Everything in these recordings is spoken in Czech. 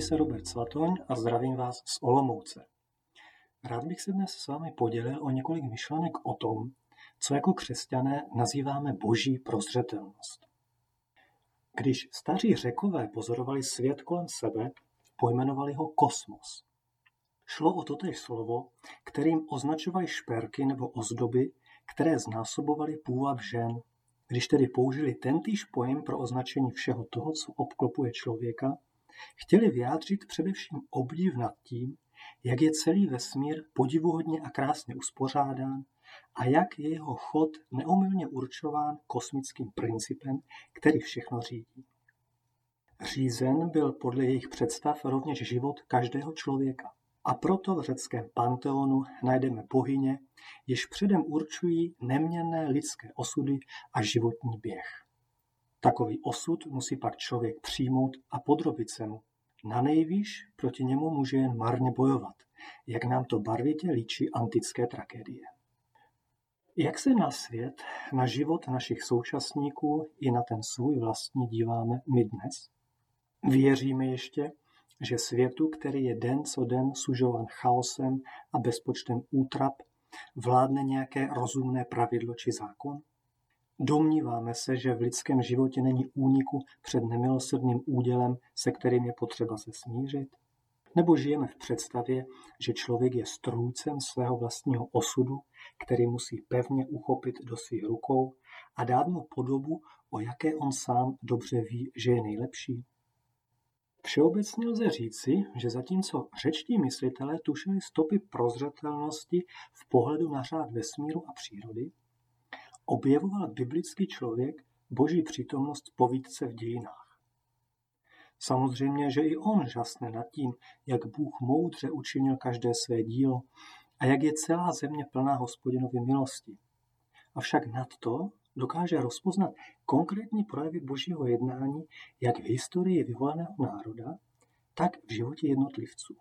Jmenuji se Robert Svatoň a zdravím vás z Olomouce. Rád bych se dnes s vámi podělil o několik myšlenek o tom, co jako křesťané nazýváme boží prozřetelnost. Když staří řekové pozorovali svět kolem sebe, pojmenovali ho kosmos. Šlo o totéž slovo, kterým označovali šperky nebo ozdoby, které znásobovaly půvab žen když tedy použili tentýž pojem pro označení všeho toho, co obklopuje člověka, chtěli vyjádřit především obdiv nad tím, jak je celý vesmír podivuhodně a krásně uspořádán a jak je jeho chod neomylně určován kosmickým principem, který všechno řídí. Řízen byl podle jejich představ rovněž život každého člověka. A proto v řeckém panteonu najdeme bohyně, jež předem určují neměnné lidské osudy a životní běh. Takový osud musí pak člověk přijmout a podrobit se mu. Na nejvýš proti němu může jen marně bojovat, jak nám to barvitě líčí antické tragédie. Jak se na svět, na život našich současníků i na ten svůj vlastní díváme my dnes? Věříme ještě, že světu, který je den co den sužovan chaosem a bezpočtem útrap, vládne nějaké rozumné pravidlo či zákon? Domníváme se, že v lidském životě není úniku před nemilosrdným údělem, se kterým je potřeba se smířit? Nebo žijeme v představě, že člověk je strůjcem svého vlastního osudu, který musí pevně uchopit do svých rukou a dát mu podobu, o jaké on sám dobře ví, že je nejlepší? Všeobecně lze říci, že zatímco řečtí myslitelé tušili stopy prozřetelnosti v pohledu na řád vesmíru a přírody, objevoval biblický člověk boží přítomnost povídce v dějinách. Samozřejmě, že i on žasne nad tím, jak Bůh moudře učinil každé své dílo a jak je celá země plná hospodinovy milosti. Avšak nad to dokáže rozpoznat konkrétní projevy božího jednání jak v historii vyvoleného národa, tak v životě jednotlivců.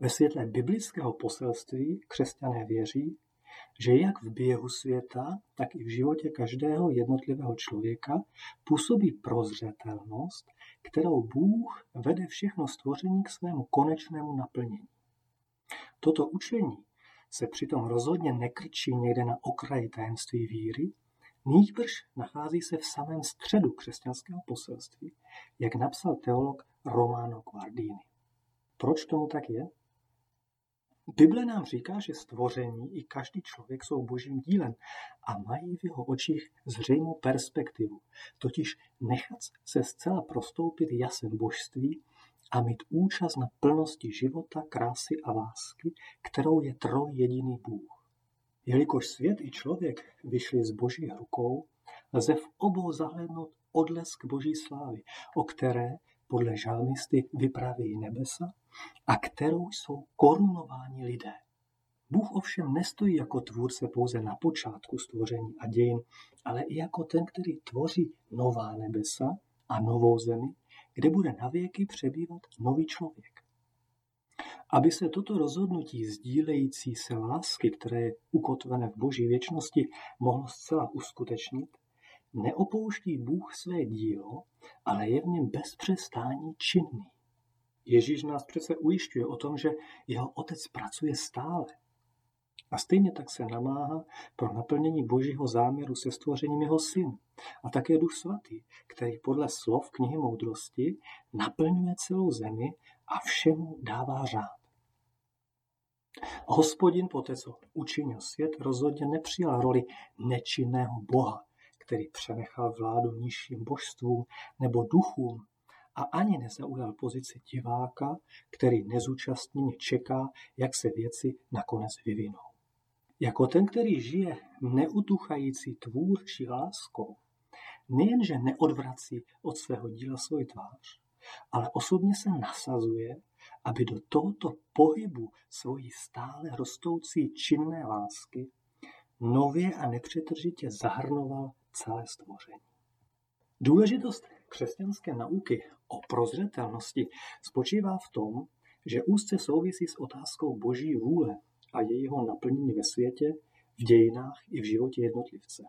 Ve světle biblického poselství křesťané věří, že jak v běhu světa, tak i v životě každého jednotlivého člověka působí prozřetelnost, kterou Bůh vede všechno stvoření k svému konečnému naplnění. Toto učení se přitom rozhodně nekrčí někde na okraji tajemství víry, Nýbrž nachází se v samém středu křesťanského poselství, jak napsal teolog Romano Guardini. Proč tomu tak je? Bible nám říká, že stvoření i každý člověk jsou božím dílem a mají v jeho očích zřejmou perspektivu, totiž nechat se zcela prostoupit jasem božství a mít účast na plnosti života, krásy a lásky, kterou je troj jediný Bůh. Jelikož svět i člověk vyšli z boží rukou, lze v obou zahlednout odlesk boží slávy, o které podle žalmisty vyprávějí nebesa a kterou jsou korunováni lidé. Bůh ovšem nestojí jako tvůrce pouze na počátku stvoření a dějin, ale i jako ten, který tvoří nová nebesa a novou zemi, kde bude navěky přebývat nový člověk. Aby se toto rozhodnutí sdílející se lásky, které je ukotvené v boží věčnosti, mohlo zcela uskutečnit, neopouští Bůh své dílo, ale je v něm bez přestání činný. Ježíš nás přece ujišťuje o tom, že jeho otec pracuje stále. A stejně tak se namáhá pro naplnění božího záměru se stvořením jeho syn. A také duch svatý, který podle slov knihy moudrosti naplňuje celou zemi a všemu dává řád. Hospodin poté, co učinil svět, rozhodně nepřijal roli nečinného boha, který přenechal vládu nižším božstvům nebo duchům a ani nezaujal pozici diváka, který nezúčastněně čeká, jak se věci nakonec vyvinou. Jako ten, který žije neutuchající tvůrčí láskou, nejenže neodvrací od svého díla svoji tvář, ale osobně se nasazuje, aby do tohoto pohybu svojí stále rostoucí činné lásky nově a nepřetržitě zahrnoval celé stvoření. Důležitost křesťanské nauky o prozřetelnosti spočívá v tom, že úzce souvisí s otázkou boží vůle a jejího naplnění ve světě, v dějinách i v životě jednotlivce.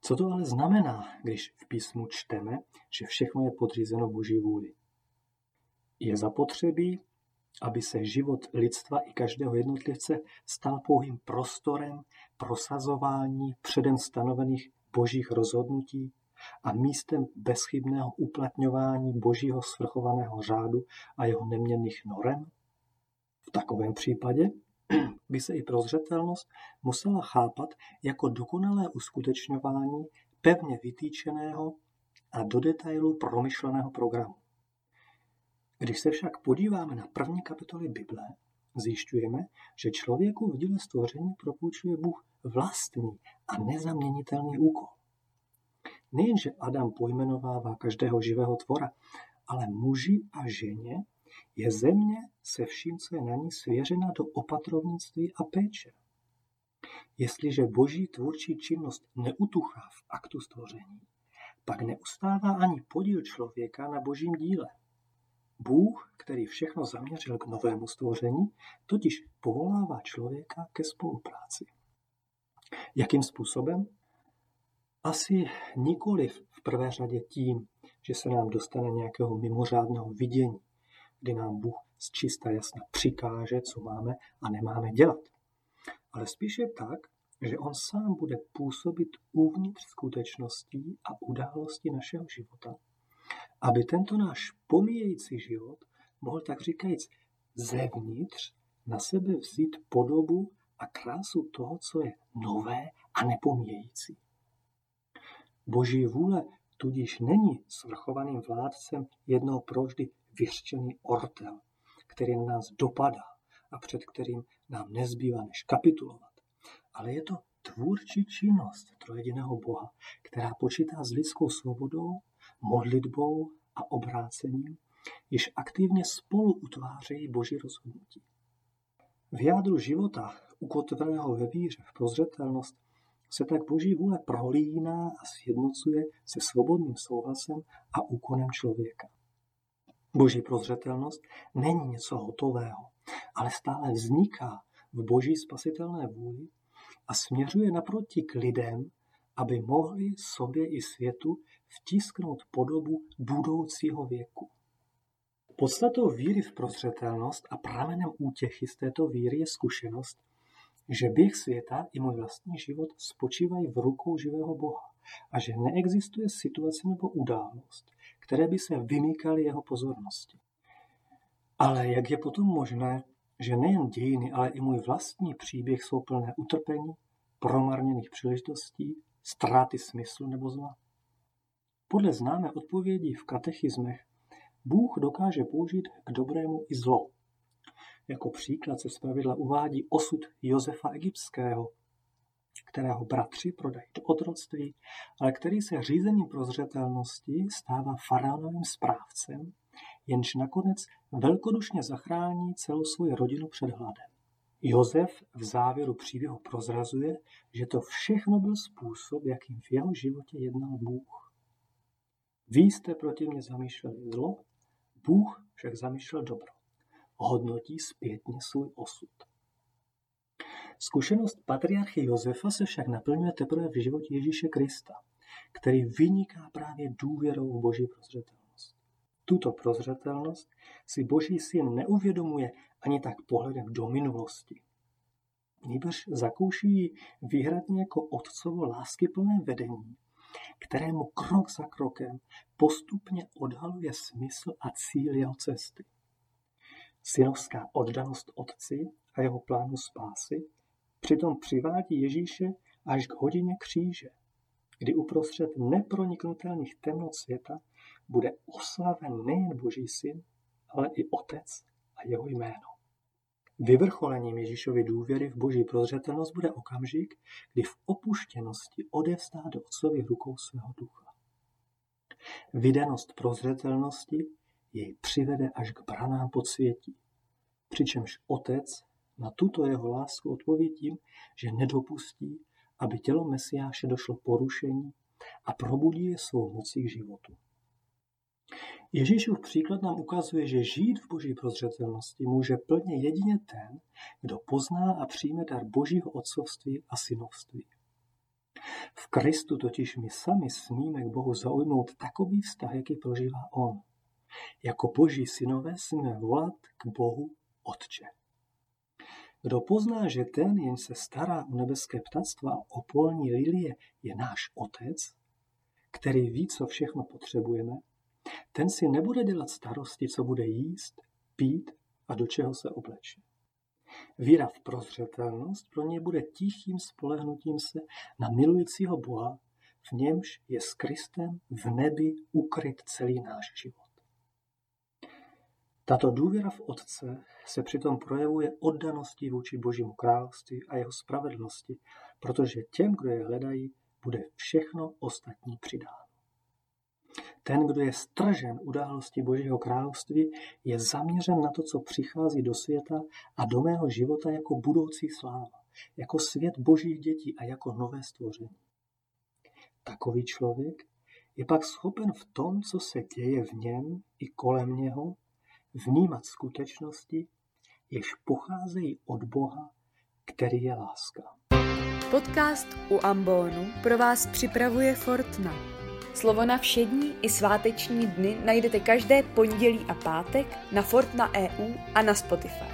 Co to ale znamená, když v písmu čteme, že všechno je podřízeno Boží vůli? Je zapotřebí, aby se život lidstva i každého jednotlivce stal pouhým prostorem prosazování předem stanovených božích rozhodnutí a místem bezchybného uplatňování božího svrchovaného řádu a jeho neměnných norem? V takovém případě by se i prozřetelnost musela chápat jako dokonalé uskutečňování pevně vytýčeného a do detailu promyšleného programu. Když se však podíváme na první kapitoly Bible, zjišťujeme, že člověku v díle stvoření propůjčuje Bůh vlastní a nezaměnitelný úkol. Nejenže Adam pojmenovává každého živého tvora, ale muži a ženě je země se vším, co je na ní svěřena do opatrovnictví a péče. Jestliže boží tvůrčí činnost neutuchá v aktu stvoření, pak neustává ani podíl člověka na božím díle. Bůh, který všechno zaměřil k novému stvoření, totiž povolává člověka ke spolupráci. Jakým způsobem? Asi nikoliv v prvé řadě tím, že se nám dostane nějakého mimořádného vidění, kdy nám Bůh z čista jasna přikáže, co máme a nemáme dělat. Ale spíše tak, že On sám bude působit uvnitř skutečností a událostí našeho života, aby tento náš pomíjející život mohl tak říkajíc zevnitř na sebe vzít podobu a krásu toho, co je nové a nepomíjející. Boží vůle tudíž není svrchovaným vládcem jednou provždy vyřčený ortel, který na nás dopadá a před kterým nám nezbývá než kapitulovat. Ale je to tvůrčí činnost trojediného Boha, která počítá s lidskou svobodou, modlitbou a obrácením, již aktivně spolu utvářejí Boží rozhodnutí. V jádru života, ukotveného ve víře, v prozřetelnost, se tak Boží vůle prolíná a sjednocuje se svobodným souhlasem a úkonem člověka. Boží prozřetelnost není něco hotového, ale stále vzniká v boží spasitelné vůli a směřuje naproti k lidem, aby mohli sobě i světu vtisknout podobu budoucího věku. Podstatou víry v prozřetelnost a pramenem útěchy z této víry je zkušenost, že běh světa i můj vlastní život spočívají v rukou živého Boha a že neexistuje situace nebo událost, které by se vymýkaly jeho pozornosti. Ale jak je potom možné, že nejen dějiny, ale i můj vlastní příběh jsou plné utrpení, promarněných příležitostí, ztráty smyslu nebo zla? Podle známé odpovědi v katechismech Bůh dokáže použít k dobrému i zlo. Jako příklad se zpravidla uvádí osud Josefa Egyptského, kterého bratři prodají do otroctví, ale který se řízením prozřetelnosti stává faraonovým správcem, jenž nakonec velkodušně zachrání celou svoji rodinu před hladem. Josef v závěru příběhu prozrazuje, že to všechno byl způsob, jakým v jeho životě jednal Bůh. Vy jste proti mě zamýšleli zlo, Bůh však zamýšlel dobro. Hodnotí zpětně svůj osud. Zkušenost patriarchy Josefa se však naplňuje teprve v životě Ježíše Krista, který vyniká právě důvěrou v boží prozřetelnost. Tuto prozřetelnost si boží syn neuvědomuje ani tak pohledem do minulosti. Nýbrž zakouší výhradně jako otcovo láskyplné vedení, kterému krok za krokem postupně odhaluje smysl a cíl jeho cesty. Synovská oddanost otci a jeho plánu spásy Přitom přivádí Ježíše až k hodině kříže, kdy uprostřed neproniknutelných temnot světa bude oslaven nejen Boží syn, ale i Otec a jeho jméno. Vyvrcholením Ježíšovy důvěry v boží prozřetelnost bude okamžik, kdy v opuštěnosti odevzdá do otcovy rukou svého ducha. Vydanost prozřetelnosti jej přivede až k branám podsvětí, přičemž otec na tuto jeho lásku odpoví tím, že nedopustí, aby tělo Mesiáše došlo porušení a probudí je svou mocí k životu. Ježíšův příklad nám ukazuje, že žít v boží prozřetelnosti může plně jedině ten, kdo pozná a přijme dar božího otcovství a synovství. V Kristu totiž my sami smíme k Bohu zaujmout takový vztah, jaký prožívá On. Jako boží synové smíme volat k Bohu Otče. Kdo pozná, že ten, jen se stará o nebeské ptactva a o polní lilie, je náš Otec, který ví, co všechno potřebujeme, ten si nebude dělat starosti, co bude jíst, pít a do čeho se obleče. Víra v prozřetelnost pro něj bude tichým spolehnutím se na milujícího Boha, v němž je s Kristem v nebi ukryt celý náš život. Tato důvěra v Otce se přitom projevuje oddaností vůči Božímu království a jeho spravedlnosti, protože těm, kdo je hledají, bude všechno ostatní přidáno. Ten, kdo je stržen události Božího království, je zaměřen na to, co přichází do světa a do mého života jako budoucí sláva, jako svět Božích dětí a jako nové stvoření. Takový člověk je pak schopen v tom, co se děje v něm i kolem něho, vnímat skutečnosti, jež pocházejí od Boha, který je láska. Podcast u Ambonu pro vás připravuje Fortna. Slovo na všední i sváteční dny najdete každé pondělí a pátek na Fortna EU a na Spotify.